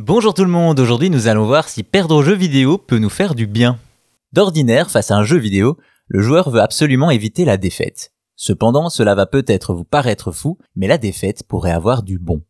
Bonjour tout le monde, aujourd'hui nous allons voir si perdre au jeu vidéo peut nous faire du bien. D'ordinaire, face à un jeu vidéo, le joueur veut absolument éviter la défaite. Cependant, cela va peut-être vous paraître fou, mais la défaite pourrait avoir du bon.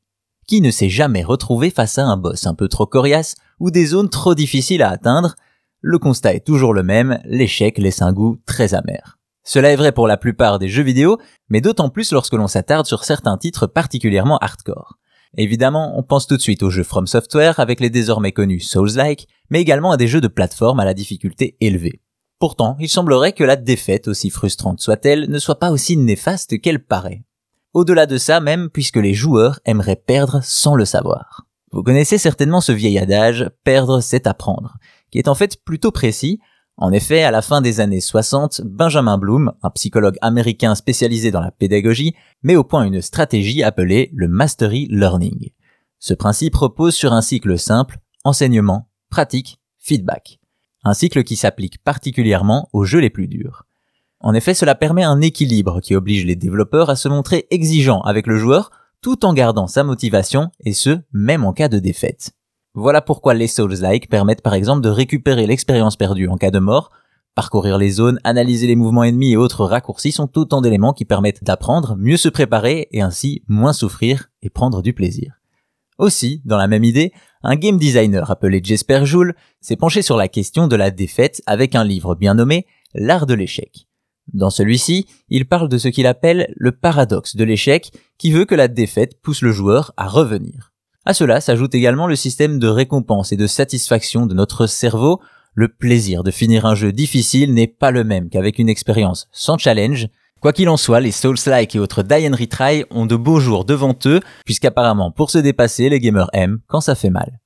Qui ne s'est jamais retrouvé face à un boss un peu trop coriace ou des zones trop difficiles à atteindre? Le constat est toujours le même, l'échec laisse un goût très amer. Cela est vrai pour la plupart des jeux vidéo, mais d'autant plus lorsque l'on s'attarde sur certains titres particulièrement hardcore. Évidemment, on pense tout de suite aux jeux From Software avec les désormais connus Souls-like, mais également à des jeux de plateforme à la difficulté élevée. Pourtant, il semblerait que la défaite, aussi frustrante soit-elle, ne soit pas aussi néfaste qu'elle paraît. Au-delà de ça même, puisque les joueurs aimeraient perdre sans le savoir. Vous connaissez certainement ce vieil adage, perdre c'est apprendre, qui est en fait plutôt précis, en effet, à la fin des années 60, Benjamin Bloom, un psychologue américain spécialisé dans la pédagogie, met au point une stratégie appelée le Mastery Learning. Ce principe repose sur un cycle simple, enseignement, pratique, feedback. Un cycle qui s'applique particulièrement aux jeux les plus durs. En effet, cela permet un équilibre qui oblige les développeurs à se montrer exigeants avec le joueur tout en gardant sa motivation et ce, même en cas de défaite. Voilà pourquoi les Souls-like permettent par exemple de récupérer l'expérience perdue en cas de mort, parcourir les zones, analyser les mouvements ennemis et autres raccourcis sont autant d'éléments qui permettent d'apprendre, mieux se préparer et ainsi moins souffrir et prendre du plaisir. Aussi, dans la même idée, un game designer appelé Jesper Joule s'est penché sur la question de la défaite avec un livre bien nommé L'art de l'échec. Dans celui-ci, il parle de ce qu'il appelle le paradoxe de l'échec qui veut que la défaite pousse le joueur à revenir. À cela s'ajoute également le système de récompense et de satisfaction de notre cerveau. Le plaisir de finir un jeu difficile n'est pas le même qu'avec une expérience sans challenge. Quoi qu'il en soit, les Souls-like et autres die and retry ont de beaux jours devant eux, puisqu'apparemment pour se dépasser, les gamers aiment quand ça fait mal.